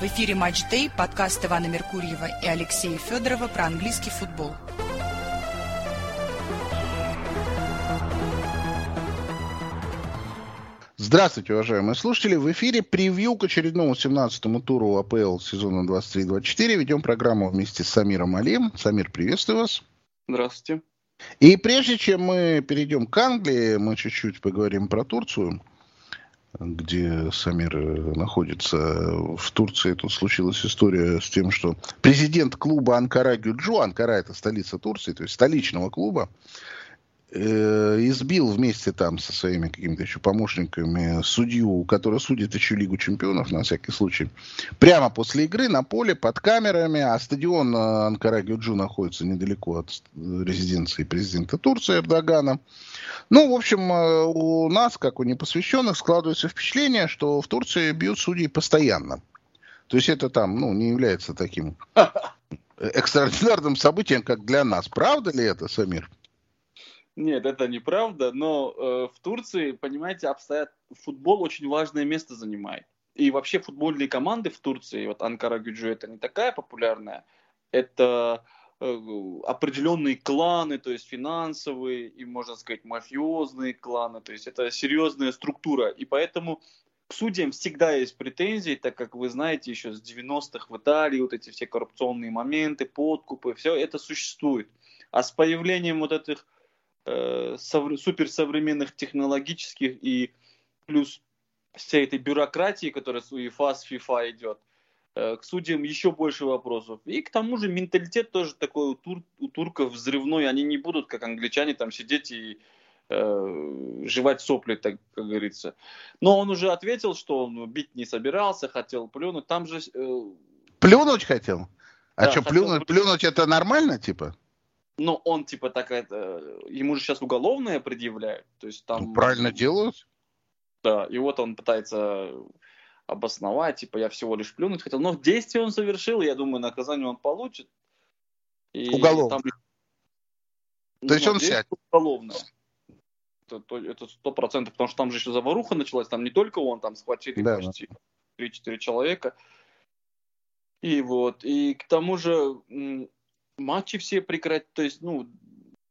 В эфире «Матч Дэй», подкаст Ивана Меркурьева и Алексея Федорова про английский футбол. Здравствуйте, уважаемые слушатели. В эфире превью к очередному 17-му туру АПЛ сезона 23-24. Ведем программу вместе с Самиром Алием. Самир, приветствую вас. Здравствуйте. И прежде чем мы перейдем к Англии, мы чуть-чуть поговорим про Турцию, где Самир э, находится. В Турции тут случилась история с тем, что президент клуба Анкара Гюджу, Анкара это столица Турции, то есть столичного клуба, избил вместе там со своими какими-то еще помощниками судью, который судит еще Лигу чемпионов, на всякий случай, прямо после игры на поле под камерами, а стадион э, Анкара Гюджу находится недалеко от резиденции президента Турции Эрдогана. Ну, в общем, э, у нас, как у непосвященных, складывается впечатление, что в Турции бьют судей постоянно. То есть это там, ну, не является таким экстраординарным событием, как для нас. Правда ли это, Самир? Нет, это неправда, но э, в Турции, понимаете, обстоят футбол очень важное место занимает. И вообще футбольные команды в Турции, вот Анкара Гюджу, это не такая популярная, это э, определенные кланы, то есть финансовые и, можно сказать, мафиозные кланы, то есть это серьезная структура. И поэтому к судьям всегда есть претензии, так как вы знаете, еще с 90-х в Италии вот эти все коррупционные моменты, подкупы, все это существует. А с появлением вот этих э, суперсовременных технологических и плюс всей этой бюрократии, которая с УЕФА, с ФИФА идет, э, к судьям еще больше вопросов. И к тому же менталитет тоже такой у, тур, у турков взрывной. Они не будут, как англичане, там сидеть и э, жевать сопли, так как говорится. Но он уже ответил, что он бить не собирался, хотел плюнуть. Там же... Э, плюнуть хотел? А да, что, плюнуть, плюнуть это нормально, типа? Но он типа так это, ему же сейчас уголовное предъявляют, то есть там... Ну, правильно делают. Да, и вот он пытается обосновать, типа я всего лишь плюнуть хотел, но действие он совершил, я думаю, наказание он получит. И Уголовное. Там... То есть ну, он сядет. Уголовное. Это сто процентов, потому что там же еще заваруха началась, там не только он, там схватили да, почти три-четыре человека. И вот, и к тому же матчи все прекратить, то есть, ну,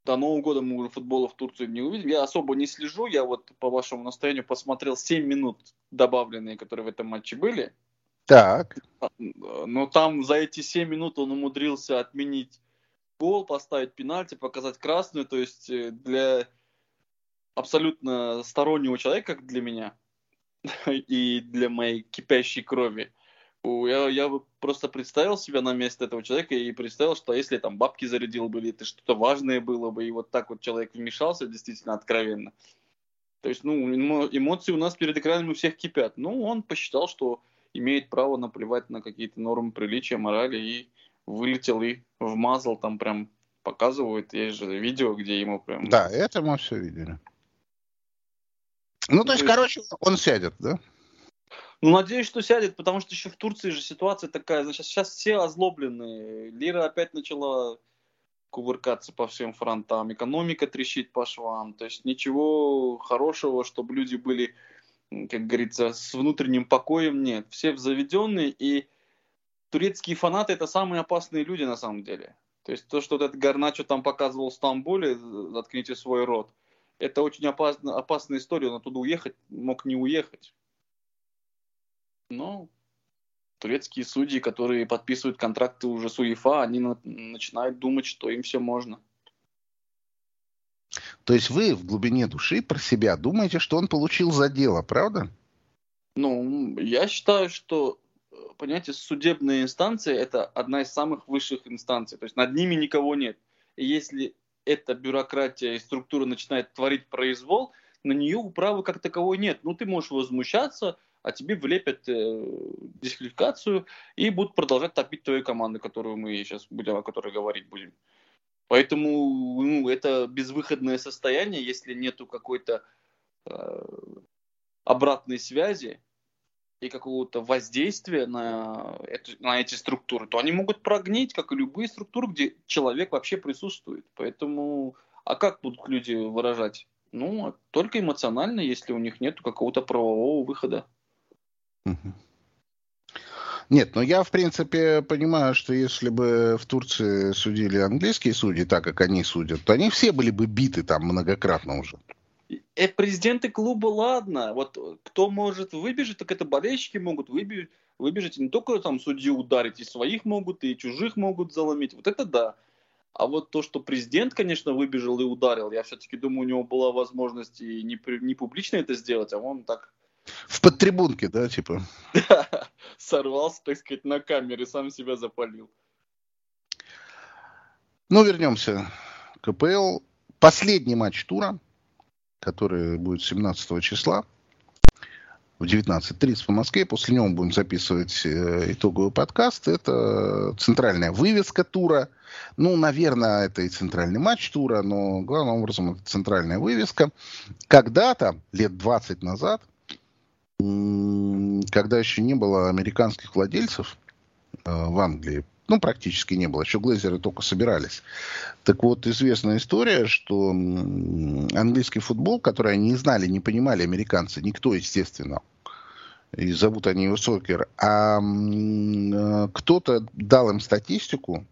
до Нового года мы уже футбола в Турции не увидим. Я особо не слежу, я вот по вашему настроению посмотрел 7 минут добавленные, которые в этом матче были. Так. Но там за эти 7 минут он умудрился отменить гол, поставить пенальти, показать красную, то есть э, для абсолютно стороннего человека, как для меня, и для моей кипящей крови, я, я просто представил себя на место этого человека и представил, что если там бабки зарядил бы, или это что-то важное было бы, и вот так вот человек вмешался действительно откровенно. То есть, ну, эмоции у нас перед экраном у всех кипят. Ну, он посчитал, что имеет право наплевать на какие-то нормы приличия, морали, и вылетел и вмазал там прям показывают, есть же видео, где ему прям... Да, это мы все видели. Ну, то есть, короче, он сядет, да? Ну, надеюсь, что сядет, потому что еще в Турции же ситуация такая. Значит, сейчас все озлоблены. Лира опять начала кувыркаться по всем фронтам. Экономика трещит по швам. То есть ничего хорошего, чтобы люди были, как говорится, с внутренним покоем нет. Все заведенные. И турецкие фанаты это самые опасные люди на самом деле. То есть то, что этот Гарначо там показывал в Стамбуле, заткните свой рот, это очень опасная история. Он оттуда уехать мог не уехать. Но турецкие судьи, которые подписывают контракты уже с УЕФА, они на- начинают думать, что им все можно. То есть вы в глубине души про себя думаете, что он получил за дело, правда? Ну, я считаю, что, понимаете, судебная инстанция – это одна из самых высших инстанций. То есть над ними никого нет. И если эта бюрократия и структура начинает творить произвол, на нее управы как таковой нет. Ну, ты можешь возмущаться, а тебе влепят э, дисквалификацию и будут продолжать топить твою команду, которую мы сейчас будем, о которой говорить будем. Поэтому ну, это безвыходное состояние, если нету какой-то э, обратной связи и какого-то воздействия на, эту, на эти структуры, то они могут прогнить, как и любые структуры, где человек вообще присутствует. Поэтому, а как будут люди выражать? Ну, только эмоционально, если у них нет какого-то правового выхода. Нет, но я, в принципе, понимаю, что если бы в Турции судили английские судьи, так как они судят, то они все были бы биты там многократно уже. Э, президенты клуба, ладно, вот кто может выбежать, так это болельщики могут выбежать, выбежать не только там судью ударить, и своих могут, и чужих могут заломить, вот это да. А вот то, что президент, конечно, выбежал и ударил, я все-таки думаю, у него была возможность и не, не публично это сделать, а он так... В подтрибунке, да, типа? Сорвался, так сказать, на камере, сам себя запалил. Ну, вернемся к КПЛ. Последний матч тура, который будет 17 числа в 19.30 по Москве. После него мы будем записывать э, итоговый подкаст. Это центральная вывеска тура. Ну, наверное, это и центральный матч тура, но главным образом это центральная вывеска. Когда-то, лет 20 назад, когда еще не было американских владельцев э, в Англии, ну, практически не было. Еще Глейзеры только собирались. Так вот, известная история, что английский футбол, который они не знали, не понимали американцы, никто, естественно, и зовут они его сокер, а э, кто-то дал им статистику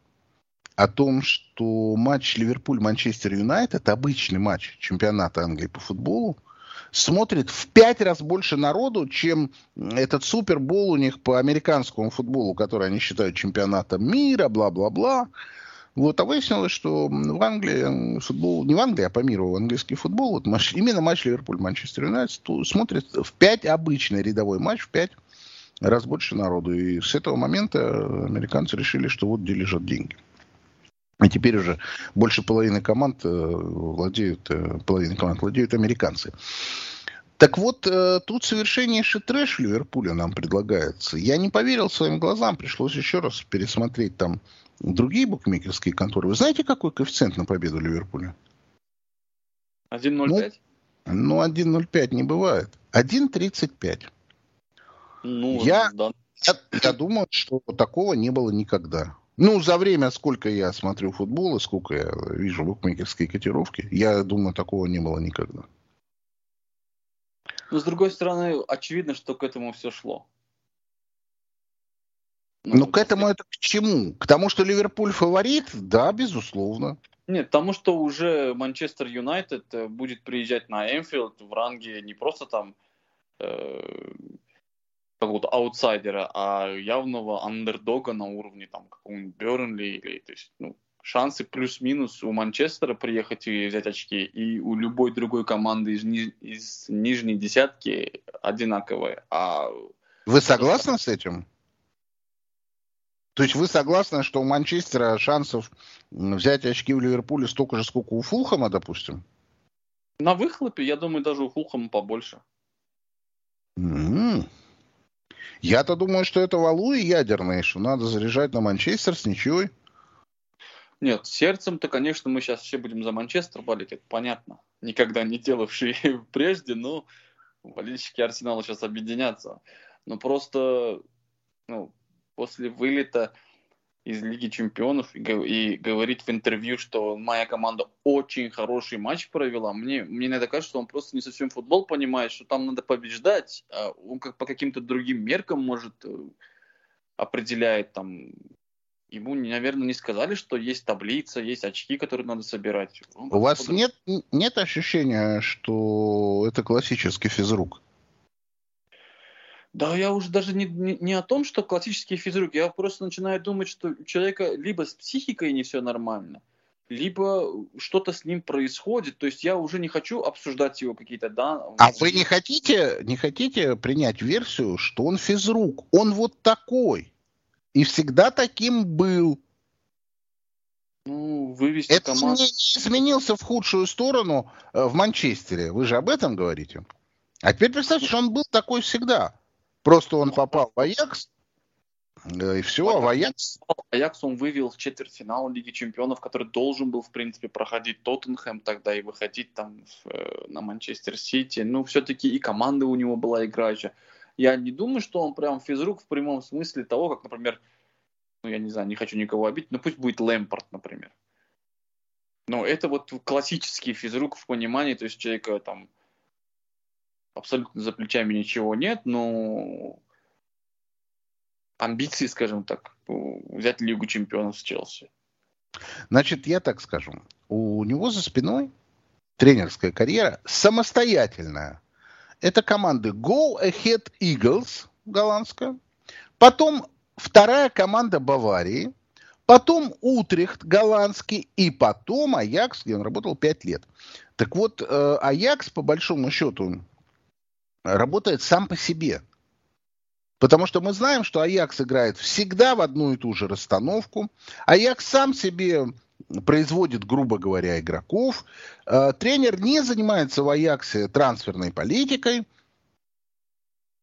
о том, что матч Ливерпуль-Манчестер Юнайтед, обычный матч чемпионата Англии по футболу, смотрит в пять раз больше народу, чем этот супербол у них по американскому футболу, который они считают чемпионатом мира, бла-бла-бла. Вот, а выяснилось, что в Англии футбол, не в Англии, а по миру английский футбол, вот матч, именно матч Ливерпуль-Манчестер Юнайтед смотрит в пять обычный рядовой матч, в пять раз больше народу. И с этого момента американцы решили, что вот где лежат деньги. И теперь уже больше половины команд э, владеют, э, половины команд владеют американцы. Так вот, э, тут совершеннейший трэш Ливерпуля нам предлагается. Я не поверил своим глазам, пришлось еще раз пересмотреть там другие букмекерские конторы. Вы знаете, какой коэффициент на победу Ливерпуля? 1.05? Ну, ну 1.05 не бывает. 1.35. Ну, я, да. я, я думаю, что такого не было никогда. Ну, за время, сколько я смотрю футбол и сколько я вижу букмекерские котировки, я думаю, такого не было никогда. Но, с другой стороны, очевидно, что к этому все шло. Ну, к этому это к чему? К тому, что Ливерпуль фаворит? Да, безусловно. Нет, тому, что уже Манчестер Юнайтед э, будет приезжать на Энфилд в ранге не просто там э, какого-то аутсайдера, а явного андердога на уровне там какого-нибудь Бернли или то есть, ну, шансы плюс-минус у Манчестера приехать и взять очки, и у любой другой команды из, ни, из нижней десятки одинаковые. А... Вы согласны с этим? То есть вы согласны, что у Манчестера шансов взять очки в Ливерпуле столько же, сколько у Фулхама, допустим? На выхлопе, я думаю, даже у Фулхама побольше. Mm-hmm. Я-то думаю, что это валуи ядерные, что надо заряжать на Манчестер с ничьей. Нет, сердцем-то, конечно, мы сейчас все будем за Манчестер болеть, это понятно. Никогда не делавшие прежде, но болельщики Арсенала сейчас объединятся. Но просто ну, после вылета из Лиги Чемпионов и, и говорит в интервью, что моя команда очень хороший матч провела. Мне, мне иногда кажется, что он просто не совсем футбол понимает, что там надо побеждать. А он как по каким-то другим меркам, может, э, определяет там ему, наверное, не сказали, что есть таблица, есть очки, которые надо собирать. Он У вас нет, нет ощущения, что это классический физрук? Да, я уже даже не, не, не о том, что классический физрук, я просто начинаю думать, что у человека либо с психикой не все нормально, либо что-то с ним происходит. То есть я уже не хочу обсуждать его какие-то данные. А вы не хотите, не хотите принять версию, что он физрук? Он вот такой. И всегда таким был. Ну, вывести Это команду... не изменился в худшую сторону э, в Манчестере. Вы же об этом говорите. А теперь представьте, что он был такой всегда. Просто он попал в Аякс, и все, а в Аякс... Аякс он вывел в четвертьфинал Лиги Чемпионов, который должен был, в принципе, проходить Тоттенхэм тогда и выходить там в, э, на Манчестер Сити. Ну, все-таки и команда у него была играющая. Я не думаю, что он прям физрук в прямом смысле того, как, например, ну, я не знаю, не хочу никого обидеть, но пусть будет Лэмпорт, например. Но это вот классический физрук в понимании, то есть человека там абсолютно за плечами ничего нет, но амбиции, скажем так, взять Лигу чемпионов с Челси. Значит, я так скажу. У него за спиной тренерская карьера самостоятельная. Это команды Go Ahead Eagles, голландская. Потом вторая команда Баварии. Потом Утрехт, голландский. И потом Аякс, где он работал 5 лет. Так вот, э, Аякс, по большому счету, работает сам по себе. Потому что мы знаем, что Аякс играет всегда в одну и ту же расстановку. Аякс сам себе производит, грубо говоря, игроков. Э, тренер не занимается в Аяксе трансферной политикой.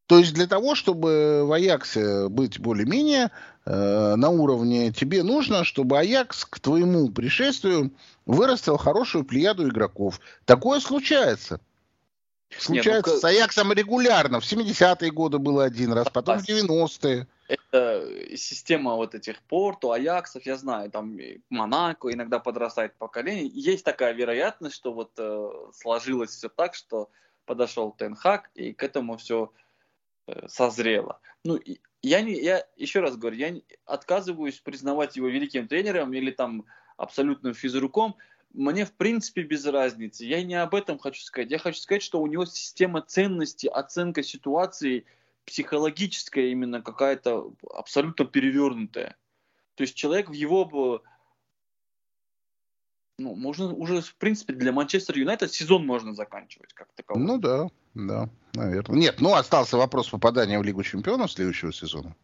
То есть для того, чтобы в Аяксе быть более-менее э, на уровне, тебе нужно, чтобы Аякс к твоему пришествию вырастил хорошую плеяду игроков. Такое случается. Случается Нет, ну, с Аяксом регулярно. В 70-е годы было один раз, потом в 90-е. Это система вот этих Порту, Аяксов, я знаю, там Монако иногда подрастает поколение. Есть такая вероятность, что вот э, сложилось все так, что подошел Тенхак, и к этому все э, созрело. Ну, я, не, я еще раз говорю, я отказываюсь признавать его великим тренером или там абсолютным физруком, мне в принципе без разницы. Я не об этом хочу сказать. Я хочу сказать, что у него система ценностей, оценка ситуации психологическая именно какая-то абсолютно перевернутая. То есть человек в его ну, можно уже, в принципе, для Манчестер Юнайтед сезон можно заканчивать как таковой. Ну да, да, наверное. Нет, ну остался вопрос попадания в Лигу Чемпионов следующего сезона.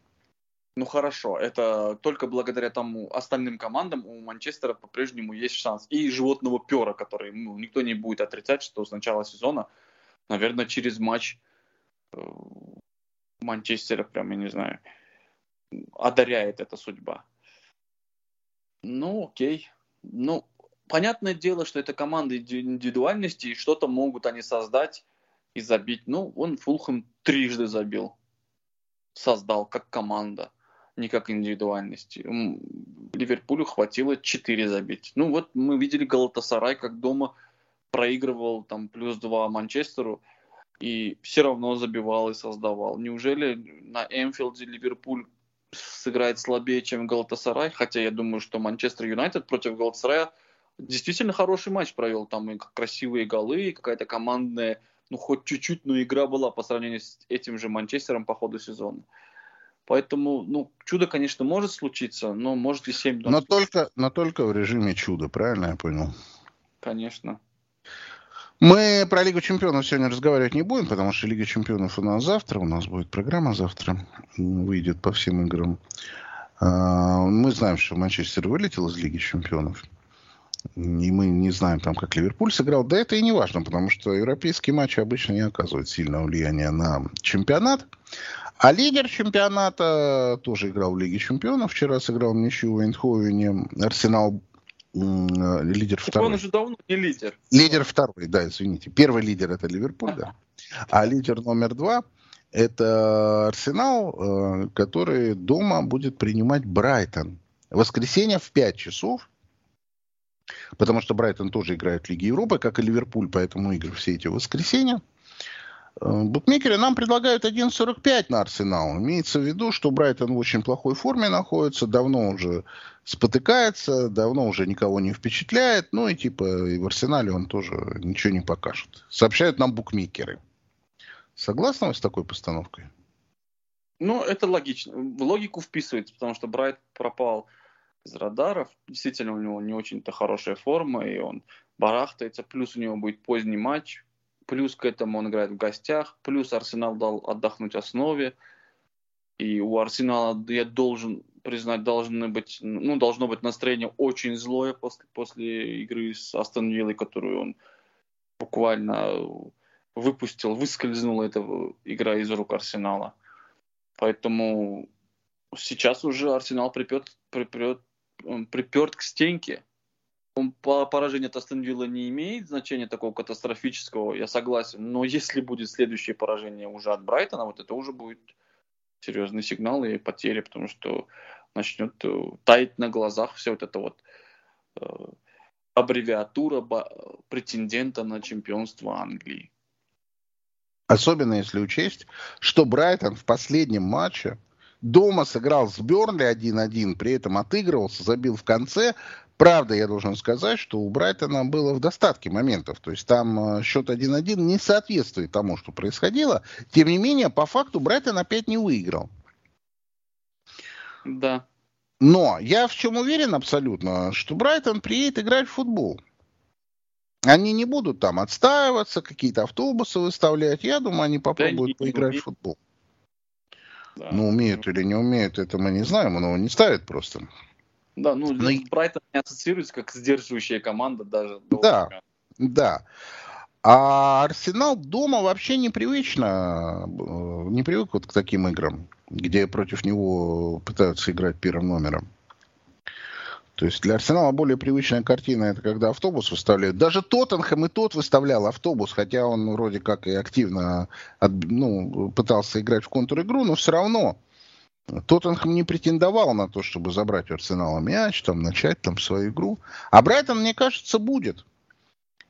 Ну хорошо, это только благодаря тому остальным командам у Манчестера по-прежнему есть шанс. И животного пера, который ну, никто не будет отрицать, что с начала сезона, наверное, через матч э, Манчестера, прям, я не знаю, одаряет эта судьба. Ну, окей. Ну, понятное дело, что это команда индивидуальности, и что-то могут они создать и забить. Ну, он Фулхэм трижды забил. Создал как команда не как индивидуальности. Ливерпулю хватило 4 забить. Ну вот мы видели Галатасарай, как дома проигрывал там плюс 2 Манчестеру и все равно забивал и создавал. Неужели на Эмфилде Ливерпуль сыграет слабее, чем Галатасарай? Хотя я думаю, что Манчестер Юнайтед против Галатасарая действительно хороший матч провел. Там и красивые голы, и какая-то командная, ну хоть чуть-чуть, но игра была по сравнению с этим же Манчестером по ходу сезона. Поэтому, ну, чудо, конечно, может случиться, но может и 7 Но только, но только в режиме чуда, правильно я понял? Конечно. Мы про Лигу Чемпионов сегодня разговаривать не будем, потому что Лига Чемпионов у нас завтра, у нас будет программа завтра, выйдет по всем играм. А, мы знаем, что Манчестер вылетел из Лиги Чемпионов. И мы не знаем, там, как Ливерпуль сыграл. Да это и не важно, потому что европейские матчи обычно не оказывают сильного влияния на чемпионат. А лидер чемпионата тоже играл в Лиге чемпионов. Вчера сыграл ничью в Эйнховене. Арсенал лидер второй. Он уже давно не лидер. Лидер второй, да, извините. Первый лидер это Ливерпуль, да. А лидер номер два это Арсенал, э, который дома будет принимать Брайтон. Воскресенье в 5 часов. Потому что Брайтон тоже играет в Лиге Европы, как и Ливерпуль, поэтому игры все эти воскресенья. Э, букмекеры нам предлагают 1.45 на Арсенал. Имеется в виду, что Брайтон в очень плохой форме находится, давно уже спотыкается, давно уже никого не впечатляет. Ну и типа и в Арсенале он тоже ничего не покажет. Сообщают нам букмекеры. Согласны вы с такой постановкой? Ну, это логично. В логику вписывается, потому что Брайт пропал из радаров. Действительно, у него не очень-то хорошая форма, и он барахтается. Плюс у него будет поздний матч Плюс к этому он играет в гостях. Плюс Арсенал дал отдохнуть основе. И у Арсенала, я должен признать, должны быть, ну, должно быть настроение очень злое после, после игры с Астон Виллой, которую он буквально выпустил, выскользнула эта игра из рук Арсенала. Поэтому сейчас уже Арсенал припет, припет, приперт к стенке поражение от Астон не имеет значения такого катастрофического, я согласен. Но если будет следующее поражение уже от Брайтона, вот это уже будет серьезный сигнал и потери, потому что начнет э, таять на глазах все вот это вот э, аббревиатура претендента на чемпионство Англии. Особенно если учесть, что Брайтон в последнем матче дома сыграл с Бернли 1-1, при этом отыгрывался, забил в конце. Правда, я должен сказать, что у Брайтона было в достатке моментов. То есть там э, счет 1-1 не соответствует тому, что происходило. Тем не менее, по факту Брайтон опять не выиграл. Да. Но я в чем уверен абсолютно, что Брайтон приедет играть в футбол. Они не будут там отстаиваться, какие-то автобусы выставлять. Я думаю, они попробуют да, поиграть в футбол. Да. Ну, умеют или не умеют, это мы не знаем, но не ставят просто. Да, ну, но... Брайтон не ассоциируется как сдерживающая команда даже. Да, да. А Арсенал дома вообще непривычно, э, не привык вот к таким играм, где против него пытаются играть первым номером. То есть для Арсенала более привычная картина это когда автобус выставляют. Даже Тоттенхэм и тот выставлял автобус, хотя он вроде как и активно от, ну, пытался играть в контр-игру, но все равно Тоттенхэм не претендовал на то, чтобы забрать у Арсенала мяч, там, начать там свою игру. А Брайтон, мне кажется, будет.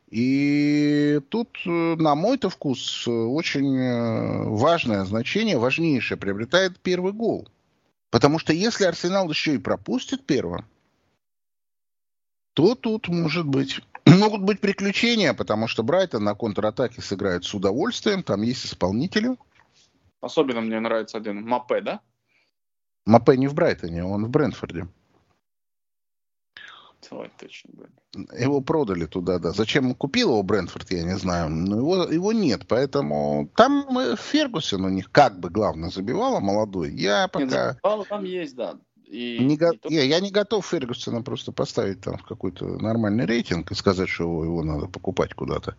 И тут, э, на мой-то вкус, очень э, важное значение, важнейшее приобретает первый гол. Потому что если Арсенал еще и пропустит первого, то тут может быть могут быть приключения, потому что Брайтон на контратаке сыграет с удовольствием, там есть исполнители. Особенно мне нравится один Мапе, да? Мапе не в Брайтоне, он в Брентфорде. Ой, точно, Его продали туда, да. Зачем купил его Брентфорд, я не знаю. Но его, его нет, поэтому там Фергусон у них как бы главное забивала, молодой. Я пока... Нет, забивала там есть, да. И не го... не, я не готов Фергюсона просто поставить там в какой-то нормальный рейтинг и сказать, что его, его надо покупать куда-то.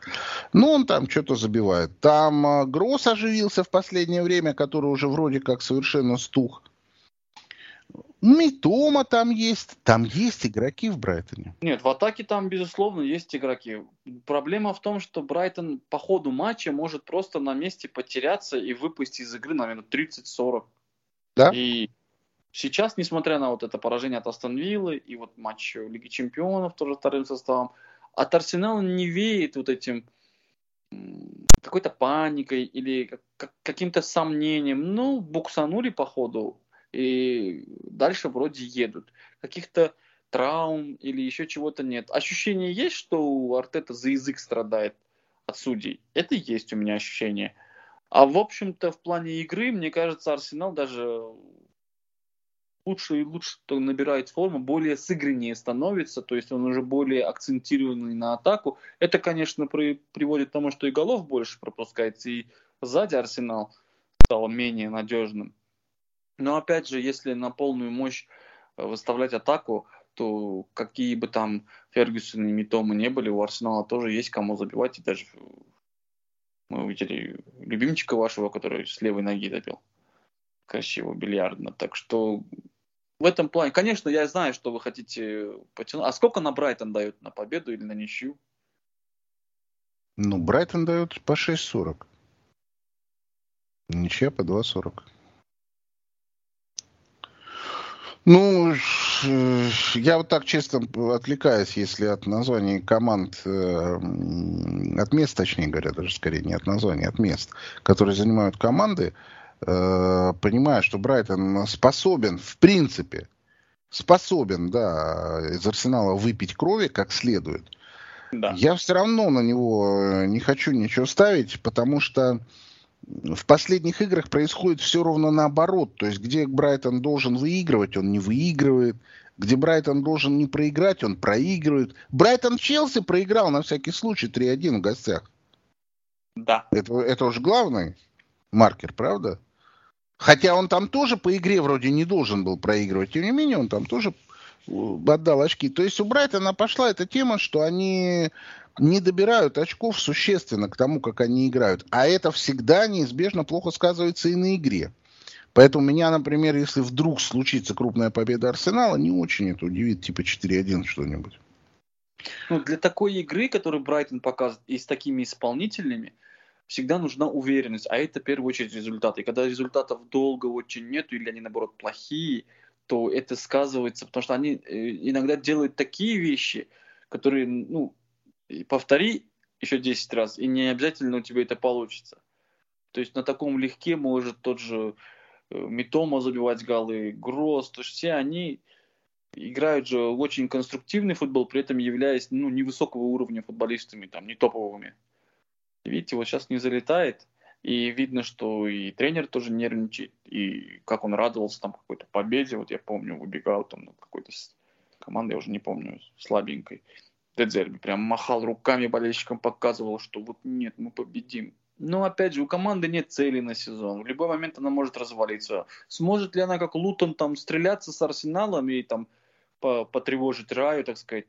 Ну, он там что-то забивает. Там э, Гросс оживился в последнее время, который уже вроде как совершенно стух. Митома там есть. Там есть игроки в Брайтоне. Нет, в атаке там, безусловно, есть игроки. Проблема в том, что Брайтон по ходу матча может просто на месте потеряться и выпасть из игры, наверное, 30-40. Да? И Сейчас, несмотря на вот это поражение от Астон Виллы и вот матч Лиги Чемпионов тоже вторым составом, от Арсенала не веет вот этим какой-то паникой или каким-то сомнением. Ну, буксанули по ходу и дальше вроде едут. Каких-то травм или еще чего-то нет. Ощущение есть, что у Артета за язык страдает от судей. Это есть у меня ощущение. А в общем-то в плане игры, мне кажется, Арсенал даже лучше и лучше набирает форму, более сыграннее становится, то есть он уже более акцентированный на атаку. Это, конечно, при, приводит к тому, что и голов больше пропускается, и сзади Арсенал стал менее надежным. Но опять же, если на полную мощь э, выставлять атаку, то какие бы там Фергюсон и Митома не были, у Арсенала тоже есть кому забивать. И даже мы увидели любимчика вашего, который с левой ноги забил красиво бильярдно. Так что в этом плане, конечно, я знаю, что вы хотите потянуть. А сколько на Брайтон дают? На победу или на ничью? Ну, Брайтон дает по 6.40. Ничья по 2.40. Ну, я вот так честно отвлекаюсь, если от названий команд, э, от мест, точнее говоря, даже скорее не от названий, от мест, которые занимают команды, понимая, что Брайтон способен, в принципе, способен, да, из Арсенала выпить крови как следует, да. я все равно на него не хочу ничего ставить, потому что в последних играх происходит все ровно наоборот. То есть, где Брайтон должен выигрывать, он не выигрывает. Где Брайтон должен не проиграть, он проигрывает. Брайтон Челси проиграл на всякий случай 3-1 в гостях. Да. Это, это уж главный маркер, правда? Хотя он там тоже по игре вроде не должен был проигрывать. Тем не менее, он там тоже э, отдал очки. То есть у Брайтона пошла эта тема, что они не добирают очков существенно к тому, как они играют. А это всегда неизбежно плохо сказывается и на игре. Поэтому меня, например, если вдруг случится крупная победа Арсенала, не очень это удивит, типа 4-1 что-нибудь. Ну, для такой игры, которую Брайтон показывает, и с такими исполнительными, всегда нужна уверенность, а это в первую очередь результаты. И когда результатов долго очень нету, или они наоборот плохие, то это сказывается, потому что они э, иногда делают такие вещи, которые, ну, повтори еще 10 раз, и не обязательно у тебя это получится. То есть на таком легке может тот же Митома забивать голы, Гроз, то есть все они играют же очень конструктивный футбол, при этом являясь ну, невысокого уровня футболистами, там, не топовыми. Видите, вот сейчас не залетает, и видно, что и тренер тоже нервничает, и как он радовался там какой-то победе, вот я помню, выбегал там на какой-то команды, я уже не помню, слабенькой. Дедзерби прям махал руками болельщикам, показывал, что вот нет, мы победим. Но опять же, у команды нет цели на сезон. В любой момент она может развалиться. Сможет ли она, как Лутон, там стреляться с Арсеналом и там потревожить Раю, так сказать,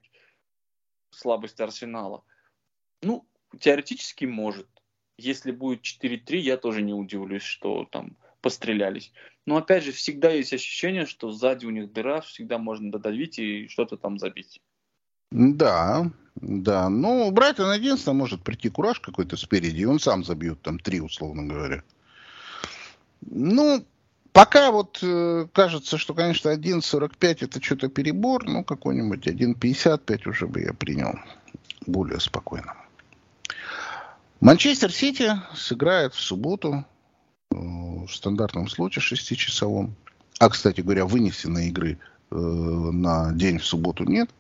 слабости Арсенала? Ну, теоретически может. Если будет 4-3, я тоже не удивлюсь, что там пострелялись. Но опять же, всегда есть ощущение, что сзади у них дыра, всегда можно додавить и что-то там забить. Да, да. Ну, у Брайтона единственное может прийти кураж какой-то спереди, и он сам забьет там три, условно говоря. Ну, пока вот э, кажется, что, конечно, 1.45 это что-то перебор, ну, какой-нибудь 1.55 уже бы я принял более спокойно. Манчестер Сити сыграет в субботу э, в стандартном слоте шестичасовом. А, кстати говоря, вынесенной игры э, на день в субботу нет.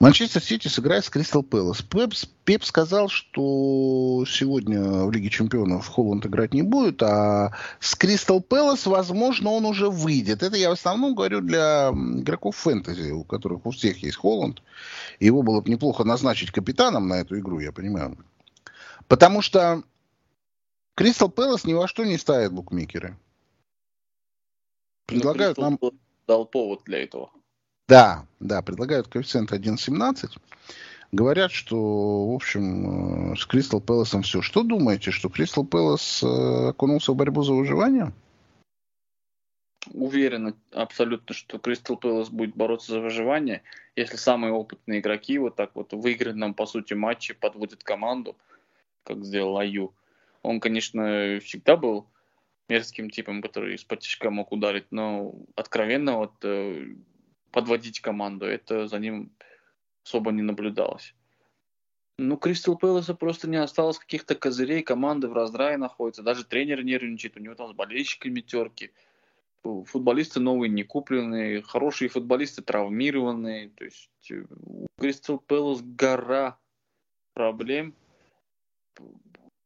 Манчестер Сити сыграет с Кристал Пэлас. Пеп, Пеп сказал, что сегодня в Лиге Чемпионов Холланд играть не будет, а с Кристал Пэлас, возможно, он уже выйдет. Это я в основном говорю для игроков фэнтези, у которых у всех есть Холланд. Его было бы неплохо назначить капитаном на эту игру, я понимаю. Потому что Кристал Пэлас ни во что не ставит букмекеры. Предлагают ну, нам... Дал повод для этого. Да, да, предлагают коэффициент 1.17. Говорят, что, в общем, э, с Кристал Пэласом все. Что думаете, что Кристал Пэлас э, окунулся в борьбу за выживание? Уверен абсолютно, что Кристал Пэлас будет бороться за выживание, если самые опытные игроки вот так вот в выигранном, по сути, матче подводят команду – как сделал Аю. Он, конечно, всегда был мерзким типом, который из-под тяжка мог ударить, но откровенно вот э, подводить команду, это за ним особо не наблюдалось. Ну, Кристал Пэласа просто не осталось каких-то козырей, команды в раздрае находятся, даже тренер нервничает, у него там с болельщиками терки, футболисты новые не купленные, хорошие футболисты травмированные, то есть э, у Кристал Пэлас гора проблем,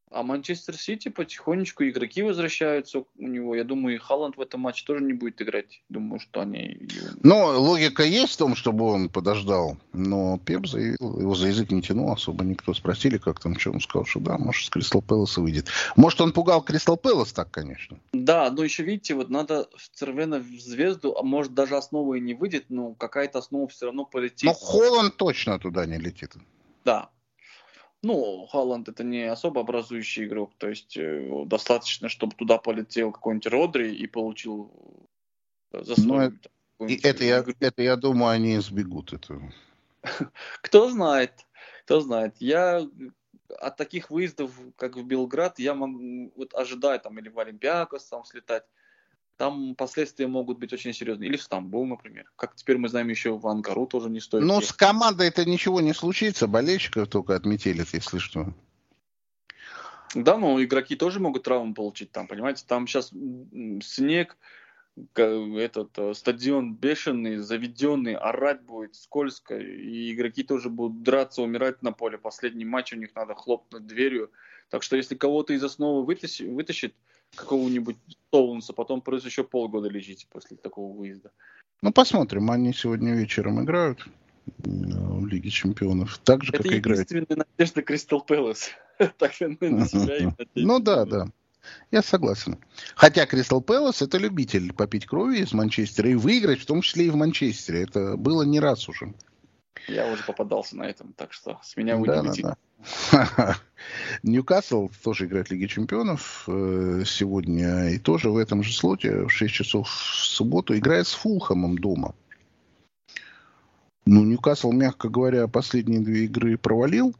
а Манчестер Сити потихонечку игроки возвращаются у него. Я думаю, и Халланд в этом матче тоже не будет играть. Думаю, что они... Ну, логика есть в том, чтобы он подождал. Но Пеп заявил, его за язык не тянул особо. Никто спросили, как там, что он сказал, что да, может, с Кристал Пэласа выйдет. Может, он пугал Кристал Пэлас так, конечно. Да, но еще, видите, вот надо Цервена в звезду, а может, даже основа и не выйдет, но какая-то основа все равно полетит. Но Холланд точно туда не летит. Да, ну, Халланд это не особо образующий игрок, то есть э, достаточно, чтобы туда полетел какой-нибудь Родри и получил э, за свой... Ну, это, это, я, это, я думаю, они избегут этого. Кто знает, кто знает. Я от таких выездов, как в Белград, я могу вот ожидать там или в Олимпиакос там слетать там последствия могут быть очень серьезные. Или в Стамбул, например. Как теперь мы знаем, еще в Анкару тоже не стоит. Ну, с командой это ничего не случится. Болельщиков только отметили, если что. Да, но игроки тоже могут травму получить там, понимаете? Там сейчас снег, этот э, стадион бешеный, заведенный, орать будет скользко, и игроки тоже будут драться, умирать на поле. Последний матч у них надо хлопнуть дверью. Так что если кого-то из основы вытащит, вытащит какого-нибудь Стоунса, потом придется еще полгода лечить после такого выезда. Ну, посмотрим. Они сегодня вечером играют в Лиге Чемпионов. Так же, Это как играют. Это единственная надежда Кристал Пэлас. Так на себя Ну да, да. Я согласен. Хотя Кристал Пэлас это любитель попить крови из Манчестера и выиграть, в том числе и в Манчестере. Это было не раз уже. Я уже попадался на этом, так что с меня вы да, не да, да. Ньюкасл тоже играет в Лиге Чемпионов э, сегодня. И тоже в этом же слоте в 6 часов в субботу играет с Фулхамом дома. Ну, Ньюкасл, мягко говоря, последние две игры провалил.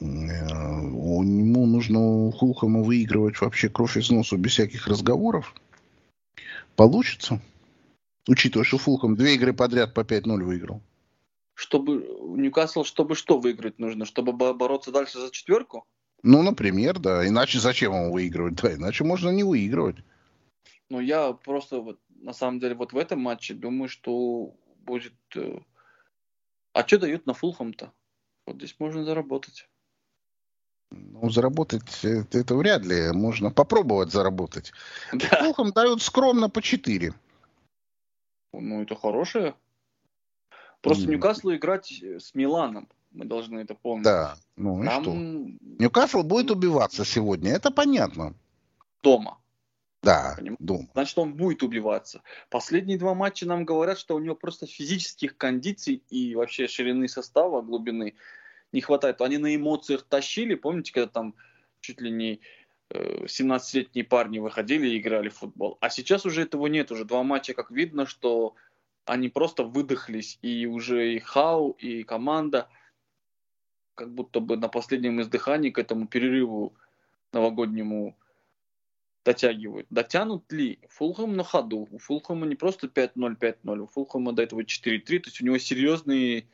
Э, ему нужно у Фулхама выигрывать вообще кровь из носу без всяких разговоров. Получится. Учитывая, что Фулхам две игры подряд по 5-0 выиграл чтобы Ньюкасл, чтобы что выиграть нужно? Чтобы бороться дальше за четверку? Ну, например, да. Иначе зачем ему выигрывать? Да, иначе можно не выигрывать. Но я просто вот на самом деле вот в этом матче думаю, что будет... Э, а что дают на Фулхам-то? Вот здесь можно заработать. Ну, заработать это, это вряд ли. Можно попробовать заработать. Да. Фулхам дают скромно по 4. Ну, это хорошее. Просто mm. Ньюкаслу играть с Миланом. Мы должны это помнить. Да, ну Там... и что? Ньюкасл будет убиваться сегодня, это понятно. Дома. Да, дома. Значит, он будет убиваться. Последние два матча нам говорят, что у него просто физических кондиций и вообще ширины состава, глубины не хватает. Они на эмоциях тащили, помните, когда там чуть ли не 17-летние э, парни выходили и играли в футбол. А сейчас уже этого нет. Уже два матча, как видно, что они просто выдохлись. И уже и Хау, и команда как будто бы на последнем издыхании к этому перерыву новогоднему дотягивают. Дотянут ли? Фулхэм на ходу. У Фулхэма не просто 5-0, 5-0. У Фулхэма до этого 4-3. То есть у него серьезные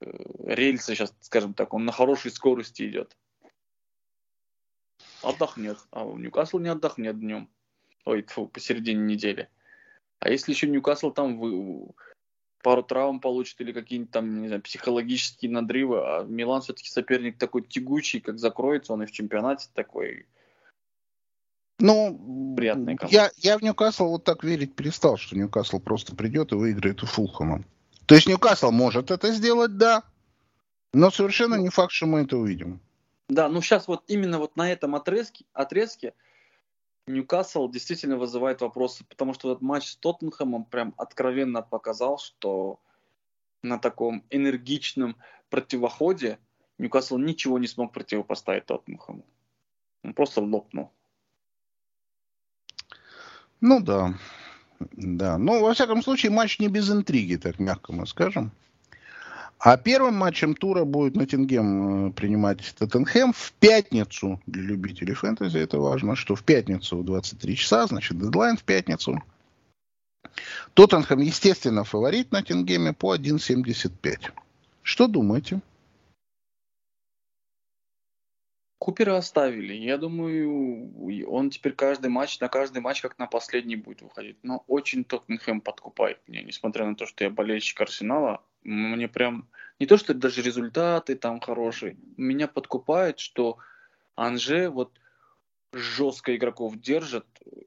э, рельсы сейчас, скажем так. Он на хорошей скорости идет. Отдохнет. А у Ньюкасл не отдохнет днем. Ой, фу, посередине недели. А если еще Ньюкасл там вы, пару травм получит или какие-нибудь там, не знаю, психологические надрывы, а Милан все-таки соперник такой тягучий, как закроется, он и в чемпионате такой ну, приятный я, я в Ньюкасл вот так верить перестал, что Ньюкасл просто придет и выиграет у Фулхэма. То есть Ньюкасл может это сделать, да, но совершенно не факт, что мы это увидим. Да, ну сейчас вот именно вот на этом отрезке, отрезке Ньюкасл действительно вызывает вопросы, потому что этот матч с Тоттенхэмом прям откровенно показал, что на таком энергичном противоходе Ньюкасл ничего не смог противопоставить Тоттенхэму. Он просто лопнул. Ну да. Да. Ну, во всяком случае, матч не без интриги, так мягко мы скажем. А первым матчем тура будет Ноттингем э, принимать Тоттенхэм в пятницу. Для любителей фэнтези это важно, что в пятницу в 23 часа, значит, дедлайн в пятницу. Тоттенхэм, естественно, фаворит на Ноттингеме по 1.75. Что думаете? Купера оставили. Я думаю, он теперь каждый матч, на каждый матч, как на последний будет выходить. Но очень Тоттенхэм подкупает меня, несмотря на то, что я болельщик Арсенала. Мне прям не то, что даже результаты там хорошие. Меня подкупает, что Анже вот жестко игроков держит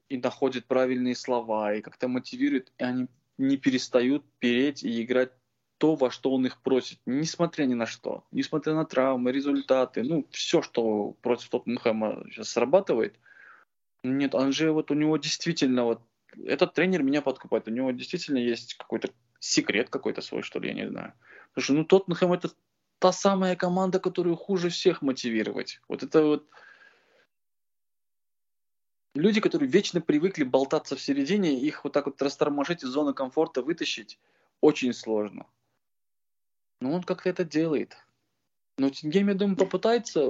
и находит правильные слова, и как-то мотивирует, и они не перестают переть и играть то, во что он их просит, несмотря ни на что, несмотря на травмы, результаты, ну, все, что против Тоттенхэма сейчас срабатывает. Нет, Анже, вот у него действительно, вот, этот тренер меня подкупает, у него действительно есть какой-то секрет какой-то свой, что ли, я не знаю. Потому что, ну, Тоттенхэм это та самая команда, которую хуже всех мотивировать. Вот это вот люди, которые вечно привыкли болтаться в середине, их вот так вот растормошить из зоны комфорта, вытащить, очень сложно. Но он как-то это делает. Но Тингем, я думаю, попытается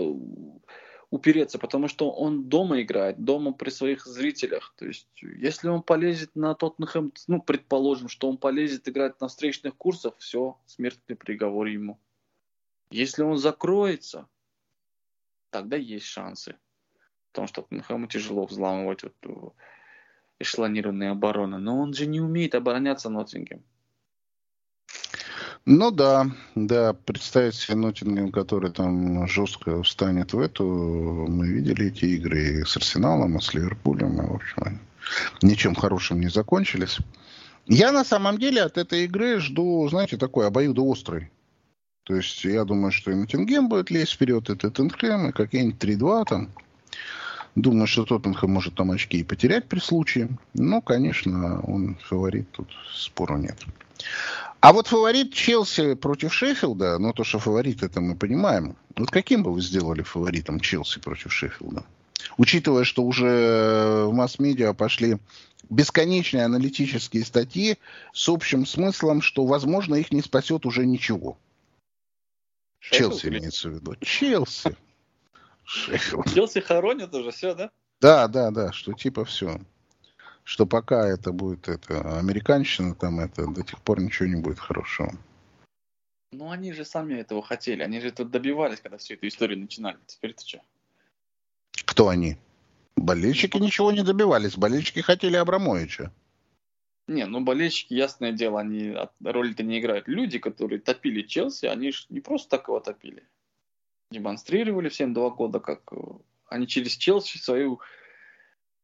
упереться, потому что он дома играет, дома при своих зрителях. То есть, если он полезет на Тоттенхэм, ну, предположим, что он полезет играть на встречных курсах, все, смертный приговор ему. Если он закроется, тогда есть шансы. Потому что Тоттенхэму тяжело взламывать вот эшелонированные обороны. Но он же не умеет обороняться Ноттингем. Ну да, да, представить себе Ноттингем, который там жестко встанет в эту, мы видели эти игры и с Арсеналом, и с Ливерпулем, и, в общем, ничем хорошим не закончились. Я на самом деле от этой игры жду, знаете, такой обоюдоострый. То есть я думаю, что и Ноттингем будет лезть вперед, и Тоттенхэм, и какие-нибудь 3-2 там. Думаю, что Тоттенхэм может там очки и потерять при случае. Но, конечно, он фаворит, тут спору нет. А вот фаворит Челси против Шеффилда, ну то, что фаворит, это мы понимаем. Вот каким бы вы сделали фаворитом Челси против Шеффилда? Учитывая, что уже в масс-медиа пошли бесконечные аналитические статьи с общим смыслом, что, возможно, их не спасет уже ничего. Шеффилд Челси или... имеется в виду. Челси. Шеффилд. Челси хоронят уже, все, да? Да, да, да, что типа все что пока это будет это американщина, там это до тех пор ничего не будет хорошего. Ну, они же сами этого хотели, они же это добивались, когда всю эту историю начинали. Теперь ты что? Кто они? Болельщики ничего не добивались. Болельщики хотели Абрамовича. Не, ну болельщики, ясное дело, они роли-то не играют. Люди, которые топили Челси, они же не просто так его топили. Демонстрировали всем два года, как э, они через Челси свою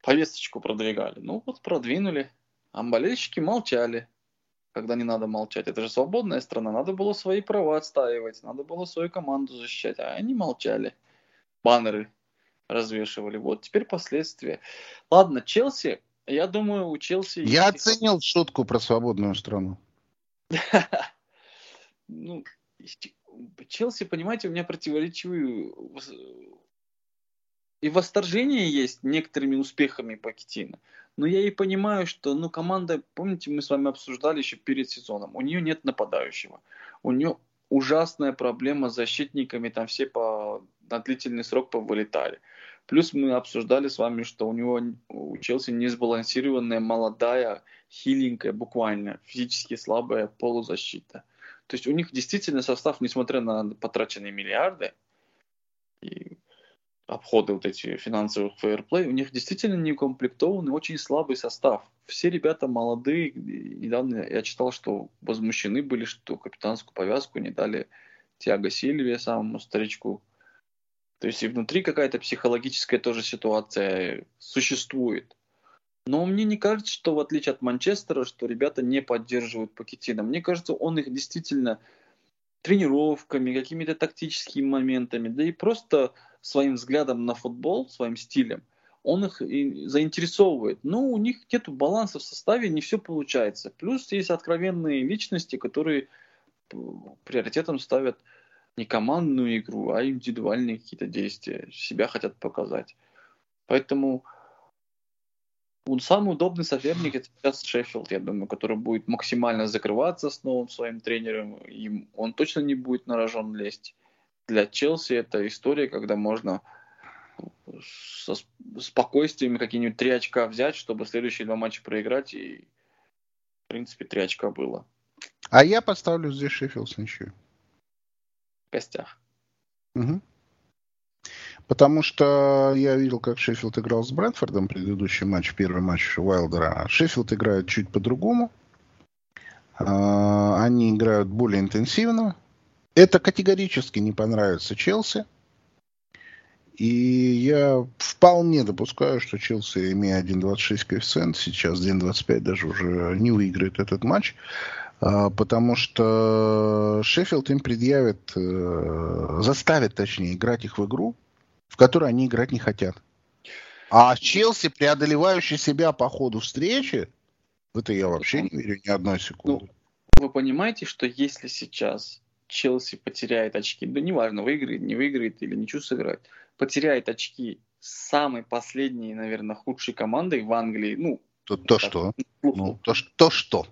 повесточку продвигали. Ну вот продвинули. А болельщики молчали, когда не надо молчать. Это же свободная страна. Надо было свои права отстаивать, надо было свою команду защищать. А они молчали. Баннеры развешивали. Вот теперь последствия. Ладно, Челси я думаю, у Челси... Я есть... оценил шутку про свободную страну. Ну, Челси, понимаете, у меня противоречивые... И восторжение есть некоторыми успехами Пакетина. Но я и понимаю, что ну, команда, помните, мы с вами обсуждали еще перед сезоном, у нее нет нападающего. У нее ужасная проблема с защитниками, там все по, на длительный срок повылетали. Плюс мы обсуждали с вами, что у него у Челси несбалансированная, молодая, хиленькая, буквально физически слабая полузащита. То есть у них действительно состав, несмотря на потраченные миллиарды и обходы вот эти финансовых фейерплей, у них действительно неукомплектованный, очень слабый состав. Все ребята молодые. Недавно я читал, что возмущены были, что капитанскую повязку не дали Тиаго Сильвия, самому старичку то есть и внутри какая-то психологическая тоже ситуация существует. Но мне не кажется, что в отличие от Манчестера, что ребята не поддерживают Пакетина. Мне кажется, он их действительно тренировками, какими-то тактическими моментами, да и просто своим взглядом на футбол, своим стилем, он их и заинтересовывает. Но у них нет баланса в составе, не все получается. Плюс есть откровенные личности, которые приоритетом ставят не командную игру, а индивидуальные какие-то действия. Себя хотят показать. Поэтому самый удобный соперник это сейчас Шеффилд, я думаю, который будет максимально закрываться с новым своим тренером. И он точно не будет на рожон лезть. Для Челси это история, когда можно со спокойствием какие-нибудь три очка взять, чтобы следующие два матча проиграть. И, в принципе, три очка было. А я поставлю здесь Шеффилда ничью в гостях. Угу. Потому что я видел, как Шеффилд играл с Брэдфордом предыдущий матч, первый матч Уайлдера. Шеффилд играет чуть по-другому. А, они играют более интенсивно. Это категорически не понравится Челси. И я вполне допускаю, что Челси, имея 1.26 коэффициент, сейчас 1.25 даже уже не выиграет этот матч. А, потому что Шеффилд им предъявит, э, заставит, точнее, играть их в игру, в которой они играть не хотят. А Челси, преодолевающий себя по ходу встречи, в это я вообще не верю ни одной секунды. Ну, вы понимаете, что если сейчас Челси потеряет очки, да неважно, выиграет, не выиграет или ничего сыграть, потеряет очки самой последней, наверное, худшей командой в Англии, ну, то, то что? Ну, то, то что?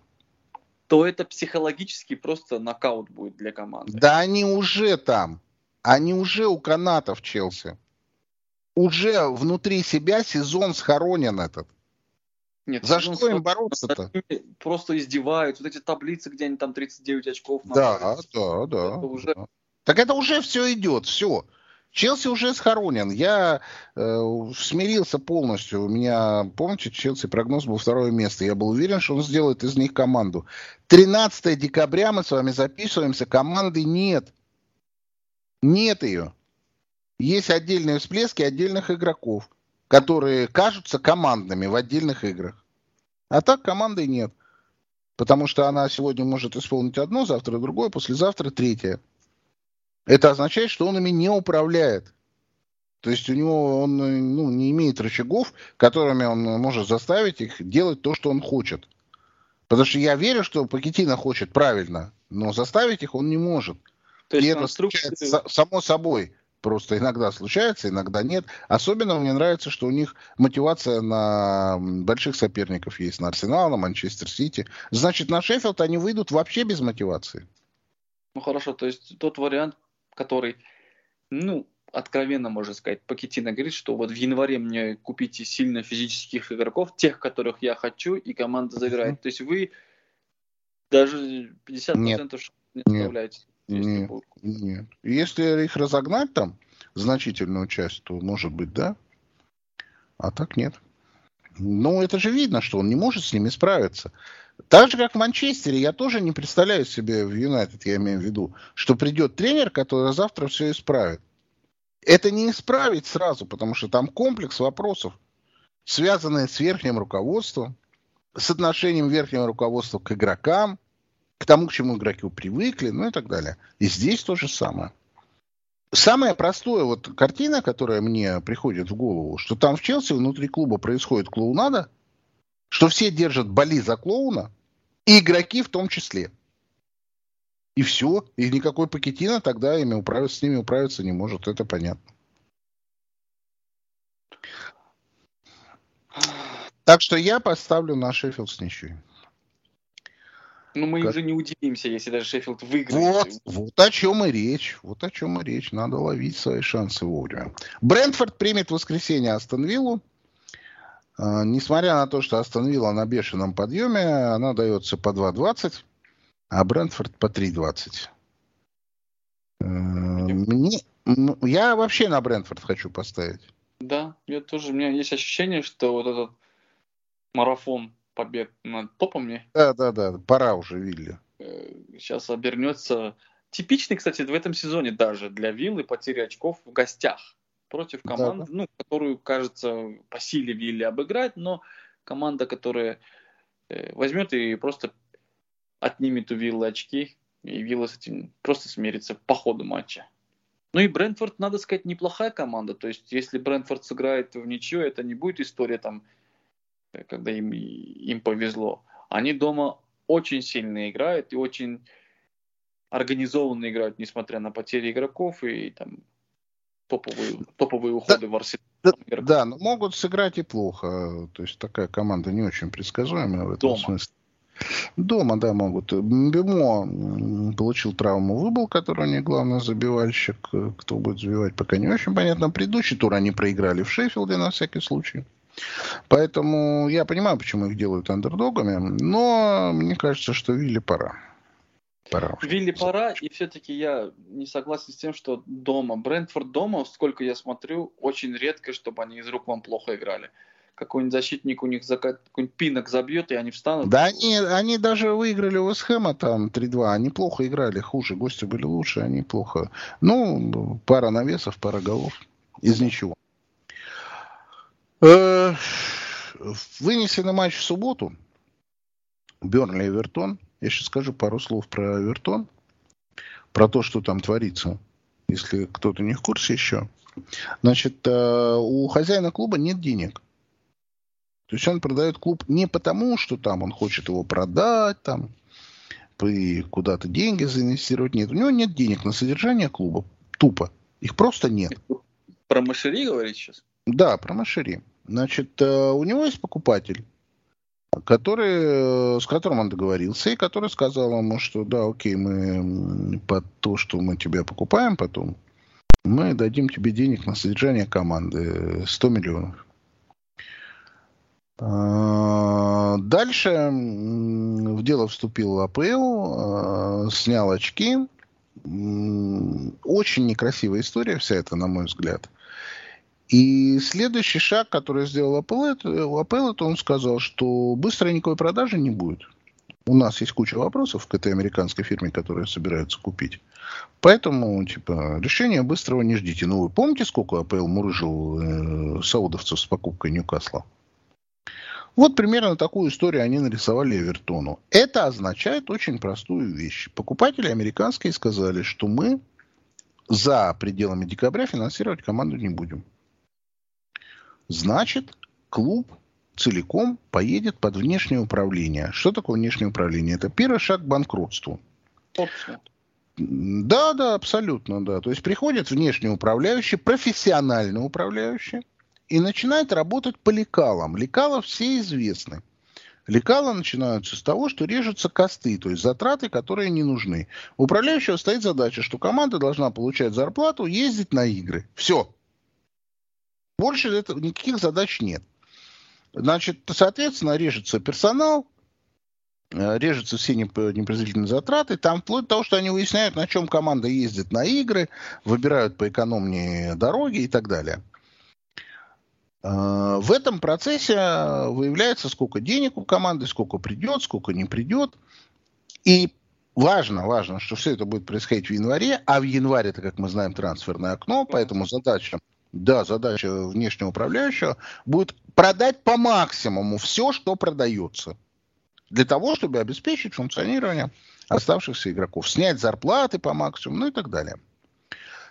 то это психологически просто нокаут будет для команды. Да они уже там. Они уже у канатов Челси. Уже внутри себя сезон схоронен этот. Нет, За что им бороться-то? Просто издеваются. Вот эти таблицы, где они там 39 очков. Да, да, да. Это уже... да. Так это уже все идет, все. Челси уже схоронен. Я э, смирился полностью. У меня, помните, Челси прогноз был второе место. Я был уверен, что он сделает из них команду. 13 декабря мы с вами записываемся. Команды нет. Нет ее. Есть отдельные всплески отдельных игроков, которые кажутся командными в отдельных играх. А так команды нет. Потому что она сегодня может исполнить одно, завтра другое, послезавтра третье. Это означает, что он ими не управляет. То есть у него он ну, не имеет рычагов, которыми он может заставить их делать то, что он хочет. Потому что я верю, что Пакетина хочет правильно, но заставить их он не может. То есть И это случается само собой. Просто иногда случается, иногда нет. Особенно мне нравится, что у них мотивация на больших соперников есть. На Арсенал, на Манчестер Сити. Значит, на Шеффилд они выйдут вообще без мотивации. Ну хорошо, то есть тот вариант, который, ну, откровенно можно сказать, Пакетина говорит, что вот в январе мне купите сильно физических игроков, тех, которых я хочу, и команда забирает. Uh-huh. То есть вы даже 50% нет. не оставляете. Нет, нет. Если их разогнать там, значительную часть, то может быть, да. а так нет. Ну, это же видно, что он не может с ними справиться. Так же, как в Манчестере, я тоже не представляю себе в Юнайтед, я имею в виду, что придет тренер, который завтра все исправит. Это не исправить сразу, потому что там комплекс вопросов, связанные с верхним руководством, с отношением верхнего руководства к игрокам, к тому, к чему игроки привыкли, ну и так далее. И здесь то же самое. Самое простое, вот картина, которая мне приходит в голову, что там в Челси внутри клуба происходит клоунада, что все держат боли за клоуна, и игроки в том числе. И все. И никакой Пакетина тогда ими управиться, с ними управиться не может. Это понятно. Так что я поставлю на Шеффилд с ничьей. Ну, мы как... уже не удивимся, если даже Шеффилд выиграет. Вот, вот о чем и речь. Вот о чем и речь. Надо ловить свои шансы вовремя. Брентфорд примет в воскресенье Астон Виллу. А, несмотря на то, что Астон Вилла на бешеном подъеме, она дается по 2.20, а Брентфорд по 3.20. Э, мне, я вообще на Брентфорд хочу поставить. Да, я тоже. У меня есть ощущение, что вот этот марафон побед над топом мне. Да, да, да, пора уже Вилли. Сейчас э, обернется. Типичный, кстати, в этом сезоне даже для Виллы потери очков в гостях против команды, да, да. ну, которую, кажется, по силе Вилли обыграть, но команда, которая э, возьмет и просто отнимет у Виллы очки, и Вилла с этим просто смирится по ходу матча. Ну и Брентфорд, надо сказать, неплохая команда. То есть, если Брентфорд сыграет в ничью, это не будет история там когда им, им повезло. Они дома очень сильно играют и очень организованно играют, несмотря на потери игроков и там топовые, топовые уходы да, в арсенал. Да, да, но могут сыграть и плохо. То есть такая команда не очень предсказуемая в этом Дома. смысле. Дома, да, могут. Бемо получил травму выбыл, который у них главный забивальщик. Кто будет забивать, пока не очень понятно. Предыдущий тур они проиграли в Шеффилде на всякий случай. Поэтому я понимаю, почему их делают андердогами, но мне кажется, что Вилли пора. Пора. Вилли пора, и все-таки я не согласен с тем, что дома. Брентфорд дома, сколько я смотрю, очень редко, чтобы они из рук вам плохо играли. Какой-нибудь защитник у них закат, какой-нибудь пинок забьет, и они встанут. Да они, они даже выиграли у Вестхэма там 3-2. Они плохо играли, хуже. Гости были лучше, они плохо. Ну, пара навесов, пара голов. Из ничего. Э, вынесенный матч в субботу. Бернли Эвертон. Я сейчас скажу пару слов про Эвертон. Про то, что там творится. Если кто-то не в курсе еще. Значит, э, у хозяина клуба нет денег. То есть он продает клуб не потому, что там он хочет его продать, там, и куда-то деньги заинвестировать. Нет, у него нет денег на содержание клуба. Тупо. Их просто нет. Про Машери говорить сейчас? Да, про Машери. Значит, э, у него есть покупатель, который, э, с которым он договорился, и который сказал ему, что да, окей, мы под то, что мы тебя покупаем потом, мы дадим тебе денег на содержание команды 100 миллионов. А, дальше в дело вступил АПЛ, э, снял очки. Очень некрасивая история вся эта, на мой взгляд. И следующий шаг, который сделал Apple, это, он сказал, что быстро никакой продажи не будет. У нас есть куча вопросов к этой американской фирме, которая собирается купить. Поэтому, типа, решения быстрого не ждите. Ну, вы помните, сколько Apple мурыжил э, саудовцев с покупкой Ньюкасла? Вот примерно такую историю они нарисовали Эвертону. Это означает очень простую вещь. Покупатели американские сказали, что мы за пределами декабря финансировать команду не будем значит, клуб целиком поедет под внешнее управление. Что такое внешнее управление? Это первый шаг к банкротству. Да, да, абсолютно, да. То есть приходит внешний управляющий, профессиональный управляющий, и начинает работать по лекалам. Лекала все известны. Лекала начинаются с того, что режутся косты, то есть затраты, которые не нужны. У управляющего стоит задача, что команда должна получать зарплату, ездить на игры. Все. Больше этого, никаких задач нет. Значит, соответственно, режется персонал, э, режутся все непредвидительные затраты, там вплоть до того, что они выясняют, на чем команда ездит на игры, выбирают по экономнее дороги и так далее. Э, в этом процессе выявляется, сколько денег у команды, сколько придет, сколько не придет. И важно, важно, что все это будет происходить в январе, а в январе это, как мы знаем, трансферное окно, поэтому задача, да, задача внешнего управляющего будет продать по максимуму все, что продается, для того, чтобы обеспечить функционирование оставшихся игроков, снять зарплаты по максимуму, ну и так далее.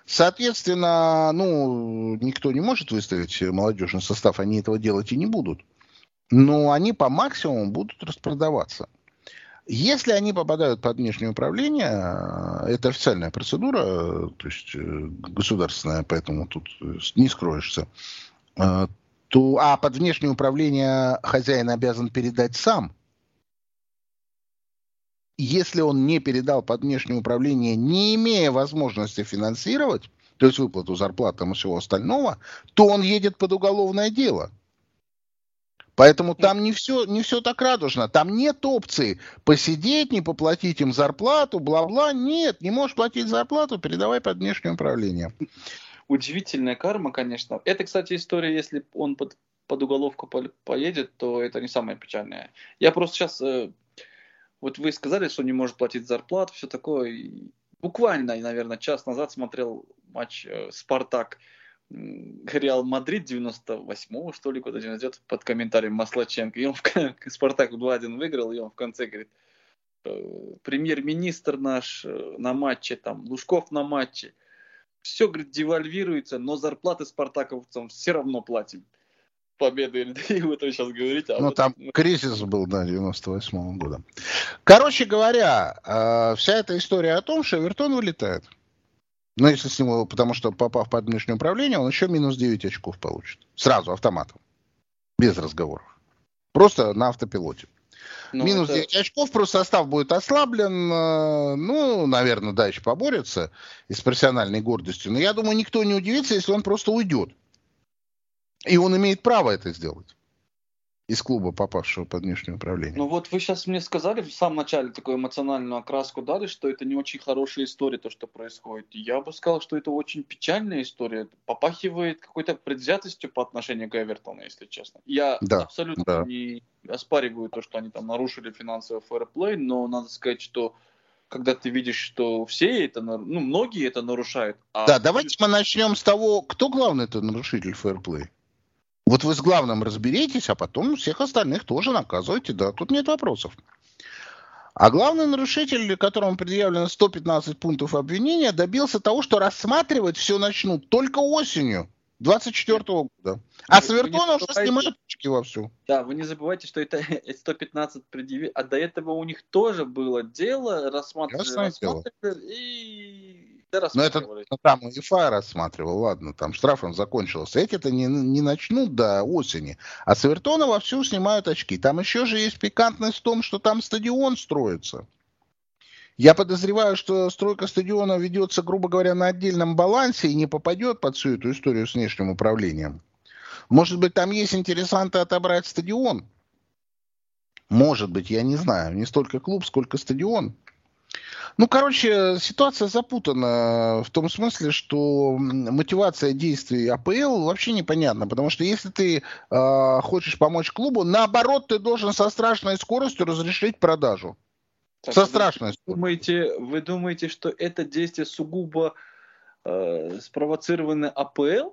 Соответственно, ну, никто не может выставить молодежный состав, они этого делать и не будут. Но они по максимуму будут распродаваться. Если они попадают под внешнее управление, это официальная процедура, то есть э, государственная, поэтому тут не скроешься, э, то, а под внешнее управление хозяин обязан передать сам. Если он не передал под внешнее управление, не имея возможности финансировать, то есть выплату зарплат и всего остального, то он едет под уголовное дело – Поэтому там не все, не все так радужно. Там нет опции посидеть, не поплатить им зарплату, бла-бла. Нет, не можешь платить зарплату, передавай под внешнее управление. Удивительная карма, конечно. Это, кстати, история, если он под, под уголовку поедет, то это не самое печальное. Я просто сейчас... Э, вот вы сказали, что не может платить зарплату, все такое. Буквально, наверное, час назад смотрел матч э, «Спартак» Реал Мадрид 98-го, что ли, года, идет под комментарием Маслаченко. И он в Спартак 2-1 выиграл, и он в конце говорит, «Э, премьер-министр наш э, на матче, там, Лужков на матче. Все, говорит, девальвируется, но зарплаты спартаковцам все равно платим. Победы, и вы это сейчас говорите. А ну, вот... там кризис был, да, 98 -го года. Короче говоря, э, вся эта история о том, что Эвертон вылетает. Но если с него, потому что попав под внешнее управление, он еще минус 9 очков получит. Сразу, автоматом. Без разговоров. Просто на автопилоте. Ну, минус это... 9 очков, просто состав будет ослаблен. Э, ну, наверное, дальше поборется и с профессиональной гордостью. Но я думаю, никто не удивится, если он просто уйдет. И он имеет право это сделать из клуба, попавшего под внешнее управление. Ну вот вы сейчас мне сказали в самом начале такую эмоциональную окраску дали, что это не очень хорошая история, то, что происходит. Я бы сказал, что это очень печальная история. Попахивает какой-то предвзятостью по отношению к Эвертону, если честно. Я да, абсолютно да. не оспариваю то, что они там нарушили финансовый фэрплей, но надо сказать, что когда ты видишь, что все это, ну, многие это нарушают. А да, давайте мы начнем с того, кто главный это нарушитель фэрплей. Вот вы с главным разберитесь, а потом всех остальных тоже наказывайте, да, тут нет вопросов. А главный нарушитель, которому предъявлено 115 пунктов обвинения, добился того, что рассматривать все начнут только осенью 24 года. А Савертона уже снимают очки вовсю. Да, вы не забывайте, что это 115 предъявили, а до этого у них тоже было дело, рассматривали, рассматривали и но это ну, там УЕФА рассматривал, ладно, там штрафом закончилось. Эти-то не, не начнут до осени. А с Эвертона вовсю снимают очки. Там еще же есть пикантность в том, что там стадион строится. Я подозреваю, что стройка стадиона ведется, грубо говоря, на отдельном балансе и не попадет под всю эту историю с внешним управлением. Может быть, там есть интересанты отобрать стадион? Может быть, я не знаю. Не столько клуб, сколько стадион. Ну, короче, ситуация запутана в том смысле, что мотивация действий АПЛ вообще непонятна, потому что если ты э, хочешь помочь клубу, наоборот, ты должен со страшной скоростью разрешить продажу. Так, со страшной скоростью. Думаете, вы думаете, что это действие сугубо э, спровоцировано АПЛ?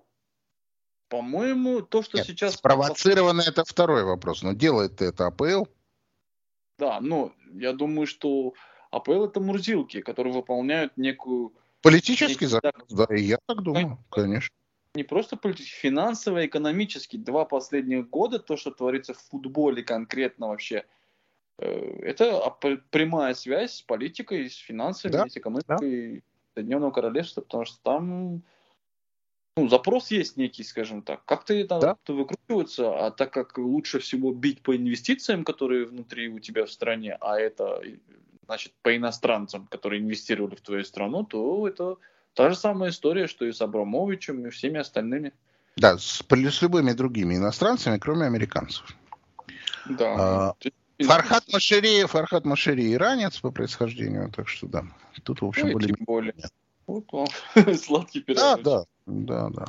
По-моему, то, что Нет, сейчас... Спровоцировано это второй вопрос, но делает это АПЛ? Да, но я думаю, что АПЛ это мурзилки, которые выполняют некую... Политический заказ, да, и я так думаю, конечно. Не просто политический, финансово, экономически. Два последних года, то, что творится в футболе конкретно вообще, э, это прямая связь с политикой, с финансами, да, с экономикой да. Соединенного Королевства, потому что там ну, запрос есть некий, скажем так. Как-то это да. выкручиваться, а так как лучше всего бить по инвестициям, которые внутри у тебя в стране, а это значит, по иностранцам, которые инвестировали в твою страну, то это та же самая история, что и с Абрамовичем, и всеми остальными. Да, с, с любыми другими иностранцами, кроме американцев. Да. А, Фархат Машери, Фархат Машери иранец по происхождению, так что да. Тут, в общем, ну, более... более. Вот, сладкий пирог. Да, да, да, да.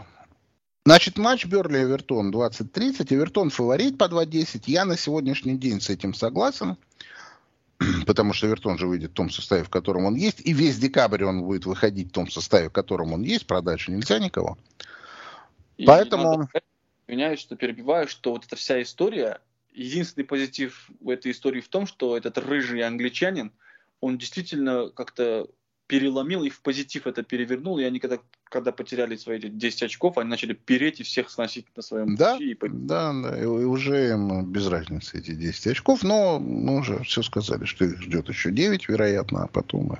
Значит, матч Берли-Эвертон 20-30. Эвертон фаворит по 2-10. Я на сегодняшний день с этим согласен. Потому что Эвертон же выйдет в том составе, в котором он есть. И весь декабрь он будет выходить в том составе, в котором он есть. Продать нельзя никого. И Поэтому... Надо... Извиняюсь, что перебиваю, что вот эта вся история, единственный позитив в этой истории в том, что этот рыжий англичанин, он действительно как-то переломил и в позитив это перевернул, и они когда, потеряли свои 10 очков, они начали переть и всех сносить на своем да, пути. И... Да, да, и уже им без разницы эти 10 очков, но мы уже все сказали, что их ждет еще 9, вероятно, а потом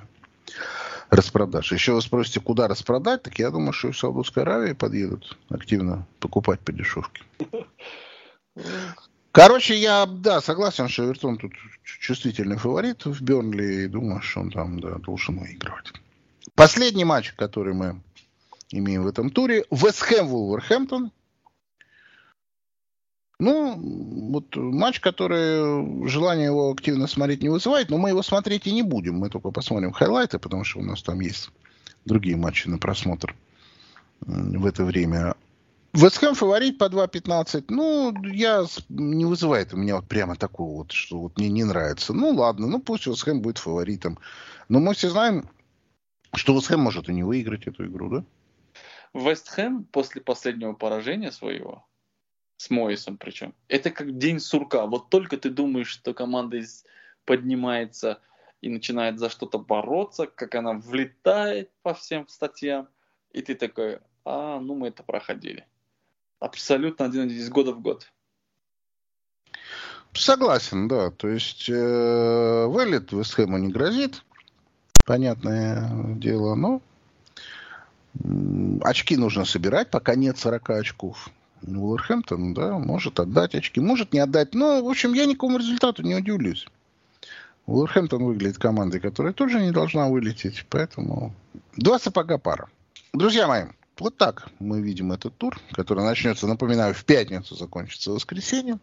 распродаж. Еще вы спросите, куда распродать, так я думаю, что в Саудовской Аравии подъедут активно покупать по дешевке. Короче, я, да, согласен, что Эвертон тут чувствительный фаворит в Бернли, и думаю, что он там, да, должен выигрывать. Последний матч, который мы имеем в этом туре, Вест Хэм Вулверхэмптон. Ну, вот матч, который желание его активно смотреть не вызывает, но мы его смотреть и не будем. Мы только посмотрим хайлайты, потому что у нас там есть другие матчи на просмотр в это время. Вестхэм фаворит по 2.15. Ну, я не вызывает у меня вот прямо такого вот, что вот мне не нравится. Ну, ладно, ну пусть Вестхэм будет фаворитом. Но мы все знаем, что Вестхэм может и не выиграть эту игру, да? Вестхэм после последнего поражения своего, с Моисом причем, это как день сурка. Вот только ты думаешь, что команда поднимается и начинает за что-то бороться, как она влетает по всем статьям, и ты такой, а, ну мы это проходили абсолютно один из года в год. Согласен, да. То есть э, вылет Вестхэму не грозит, понятное дело, но очки нужно собирать, пока нет 40 очков. Уолверхэмптон, да, может отдать очки, может не отдать. Но, в общем, я никакому результату не удивлюсь. Уолверхэмптон выглядит командой, которая тоже не должна вылететь, поэтому два сапога пара. Друзья мои, вот так мы видим этот тур, который начнется, напоминаю, в пятницу, закончится в воскресенье.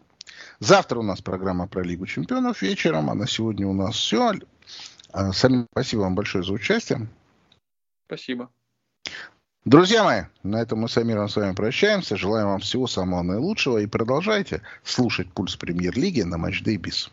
Завтра у нас программа про Лигу чемпионов вечером, а на сегодня у нас все. А, Сами спасибо вам большое за участие. Спасибо. Друзья мои, на этом мы с Амиром с вами прощаемся. Желаем вам всего самого наилучшего и продолжайте слушать «Пульс премьер-лиги» на Матч Day Biz.